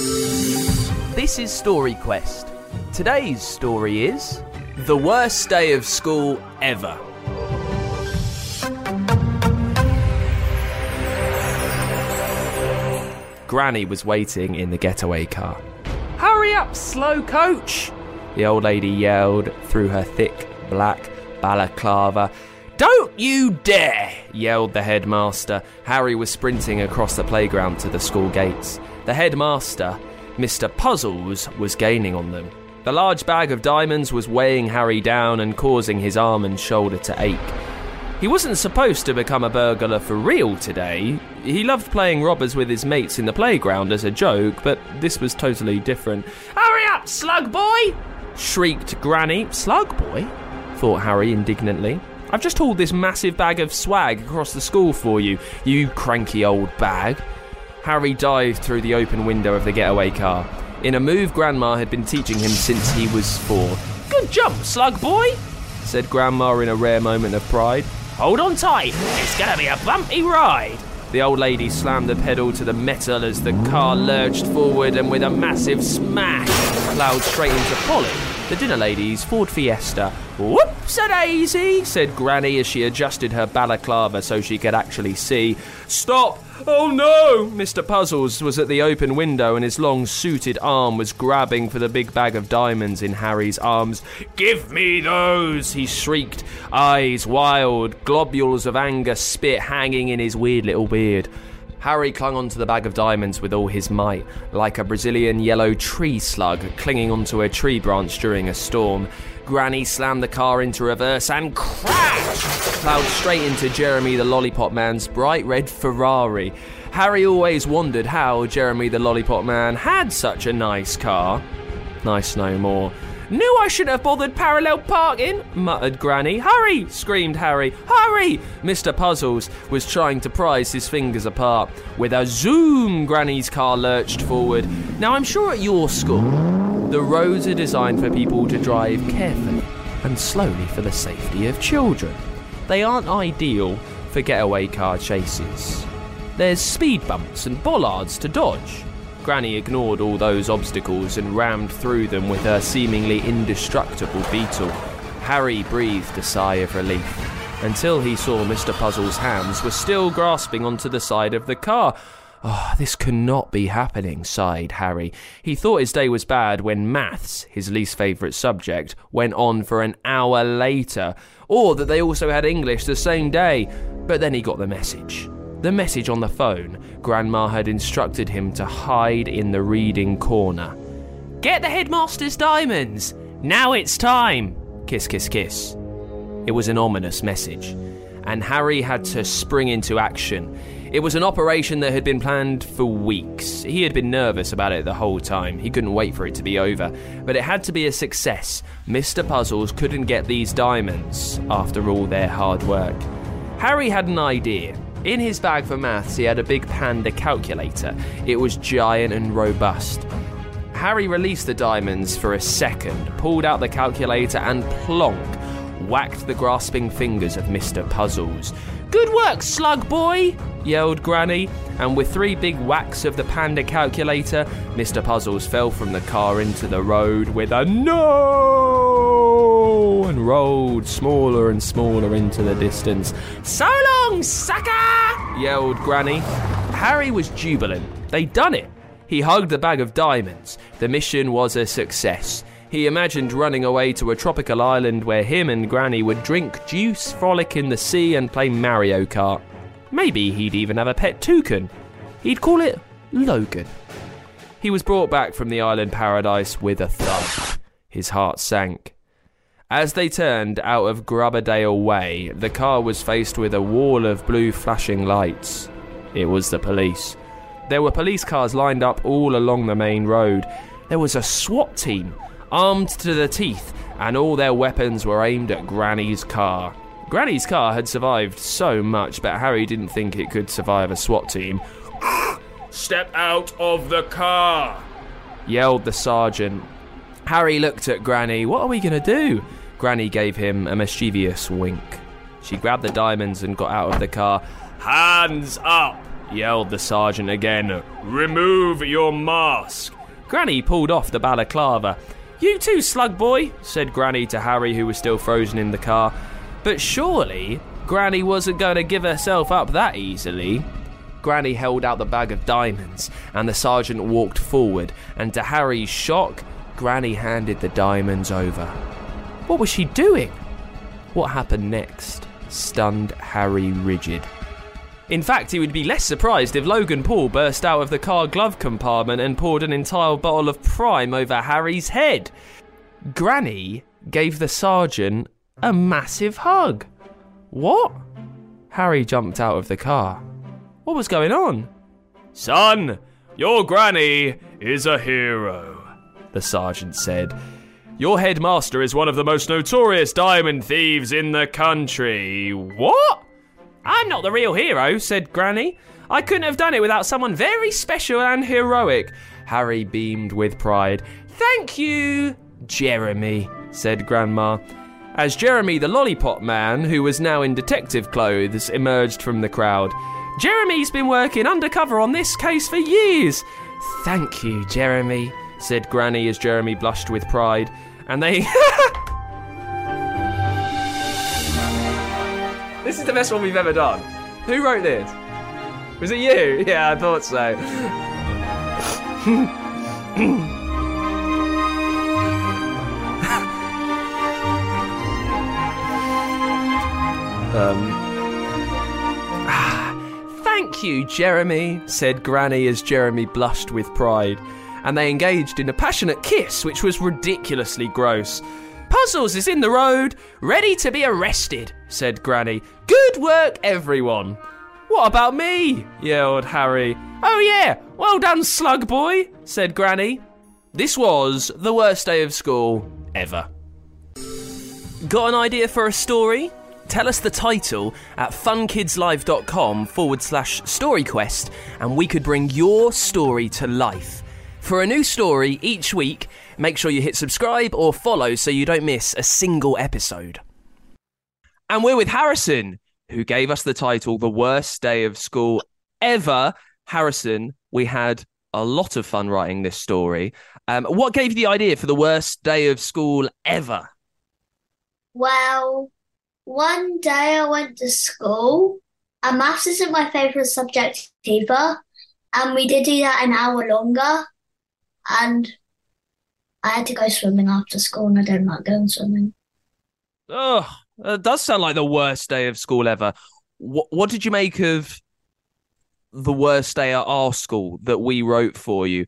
This is Story Quest. Today's story is The Worst Day of School Ever. Granny was waiting in the getaway car. Hurry up, slow coach! The old lady yelled through her thick black balaclava. Don't you dare! yelled the headmaster. Harry was sprinting across the playground to the school gates. The headmaster, Mr. Puzzles, was gaining on them. The large bag of diamonds was weighing Harry down and causing his arm and shoulder to ache. He wasn't supposed to become a burglar for real today. He loved playing robbers with his mates in the playground as a joke, but this was totally different. Hurry up, slug boy! shrieked Granny. Slug boy? thought Harry indignantly. I've just hauled this massive bag of swag across the school for you, you cranky old bag. Harry dived through the open window of the getaway car. In a move Grandma had been teaching him since he was four. Good jump, slug boy, said Grandma in a rare moment of pride. Hold on tight, it's gonna be a bumpy ride. The old lady slammed the pedal to the metal as the car lurched forward and with a massive smash plowed straight into Polly, the dinner lady's Ford Fiesta. Whoops a daisy, said Granny as she adjusted her balaclava so she could actually see. Stop! Oh no! Mr. Puzzles was at the open window and his long suited arm was grabbing for the big bag of diamonds in Harry's arms. Give me those! he shrieked, eyes wild, globules of anger spit hanging in his weird little beard. Harry clung onto the bag of diamonds with all his might, like a Brazilian yellow tree slug clinging onto a tree branch during a storm. Granny slammed the car into reverse and crash! Plowed straight into Jeremy the Lollipop Man's bright red Ferrari. Harry always wondered how Jeremy the Lollipop Man had such a nice car. Nice no more. Knew I shouldn't have bothered parallel parking, muttered Granny. Hurry! screamed Harry. Hurry! Mr. Puzzles was trying to prise his fingers apart. With a zoom, Granny's car lurched forward. Now, I'm sure at your school, the roads are designed for people to drive carefully and slowly for the safety of children. They aren't ideal for getaway car chases. There's speed bumps and bollards to dodge. Granny ignored all those obstacles and rammed through them with her seemingly indestructible beetle. Harry breathed a sigh of relief until he saw Mr. Puzzle's hands were still grasping onto the side of the car. Oh, this cannot be happening, sighed Harry. He thought his day was bad when maths, his least favourite subject, went on for an hour later, or that they also had English the same day. But then he got the message. The message on the phone, Grandma had instructed him to hide in the reading corner. Get the headmaster's diamonds! Now it's time! Kiss, kiss, kiss. It was an ominous message, and Harry had to spring into action. It was an operation that had been planned for weeks. He had been nervous about it the whole time. He couldn't wait for it to be over. But it had to be a success. Mr. Puzzles couldn't get these diamonds after all their hard work. Harry had an idea. In his bag for maths, he had a big panda calculator. It was giant and robust. Harry released the diamonds for a second, pulled out the calculator, and plonk, whacked the grasping fingers of Mr. Puzzles. Good work, slug boy! yelled Granny, and with three big whacks of the panda calculator, Mr. Puzzles fell from the car into the road with a no and rolled smaller and smaller into the distance. So long, sucker! yelled Granny. Harry was jubilant. They'd done it. He hugged the bag of diamonds. The mission was a success. He imagined running away to a tropical island where him and Granny would drink juice, frolic in the sea, and play Mario Kart. Maybe he'd even have a pet toucan. He'd call it Logan. He was brought back from the island paradise with a thud. His heart sank. As they turned out of Grubberdale Way, the car was faced with a wall of blue flashing lights. It was the police. There were police cars lined up all along the main road. There was a SWAT team, armed to the teeth, and all their weapons were aimed at Granny's car. Granny's car had survived so much, but Harry didn't think it could survive a SWAT team. Step out of the car! yelled the sergeant. Harry looked at Granny. What are we going to do? Granny gave him a mischievous wink. She grabbed the diamonds and got out of the car. Hands up! yelled the sergeant again. Remove your mask. Granny pulled off the balaclava. You too, slug boy, said Granny to Harry, who was still frozen in the car. But surely, Granny wasn't going to give herself up that easily. Granny held out the bag of diamonds, and the sergeant walked forward, and to Harry's shock, Granny handed the diamonds over. What was she doing? What happened next stunned Harry rigid. In fact, he would be less surprised if Logan Paul burst out of the car glove compartment and poured an entire bottle of prime over Harry's head. Granny gave the sergeant a massive hug. What? Harry jumped out of the car. What was going on? Son, your granny is a hero, the sergeant said. Your headmaster is one of the most notorious diamond thieves in the country. What? I'm not the real hero, said Granny. I couldn't have done it without someone very special and heroic. Harry beamed with pride. Thank you, Jeremy, said Grandma. As Jeremy the lollipop man, who was now in detective clothes, emerged from the crowd. Jeremy's been working undercover on this case for years. Thank you, Jeremy, said Granny as Jeremy blushed with pride. And they. this is the best one we've ever done. Who wrote this? Was it you? Yeah, I thought so. um. Thank you, Jeremy, said Granny as Jeremy blushed with pride. And they engaged in a passionate kiss, which was ridiculously gross. Puzzles is in the road, ready to be arrested, said Granny. Good work, everyone. What about me? yelled Harry. Oh, yeah, well done, slug boy, said Granny. This was the worst day of school ever. Got an idea for a story? Tell us the title at funkidslive.com forward slash storyquest and we could bring your story to life. For a new story each week, make sure you hit subscribe or follow so you don't miss a single episode. And we're with Harrison, who gave us the title The Worst Day of School Ever. Harrison, we had a lot of fun writing this story. Um, what gave you the idea for the worst day of school ever? Well, one day I went to school, and maths isn't my favourite subject either, and we did do that an hour longer, and I had to go swimming after school, and I don't like going swimming. Oh, it does sound like the worst day of school ever. What, what did you make of the worst day at our school that we wrote for you?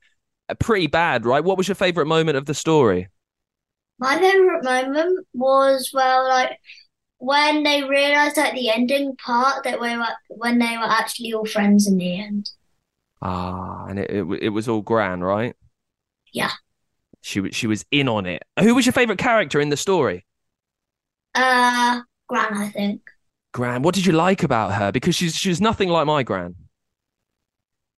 Uh, Pretty bad, right? What was your favourite moment of the story? My favourite moment was well, like when they realised at the ending part that we were when they were actually all friends in the end. Ah, and it, it it was all grand, right? Yeah. She was she was in on it. Who was your favourite character in the story? Uh, Gran, I think. Gran. What did you like about her? Because she's she's nothing like my Gran.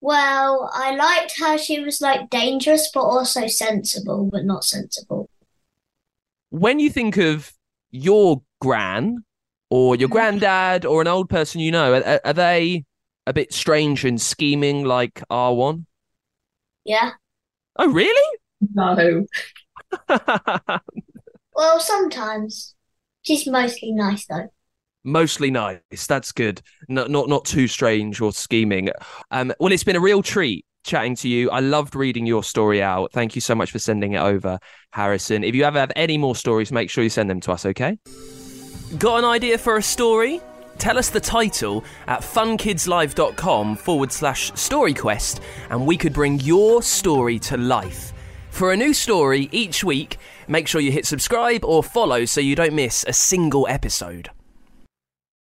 Well, I liked how she was like dangerous but also sensible, but not sensible. When you think of your Gran or your Mhm. granddad or an old person you know, are, are they a bit strange and scheming like R1? Yeah. Oh, really? No. Well, sometimes. She's mostly nice though. Mostly nice. That's good. Not not not too strange or scheming. Um, well, it's been a real treat chatting to you. I loved reading your story out. Thank you so much for sending it over, Harrison. If you ever have any more stories, make sure you send them to us, okay? Got an idea for a story? Tell us the title at funkidslive.com forward slash storyquest and we could bring your story to life. For a new story each week, make sure you hit subscribe or follow so you don't miss a single episode.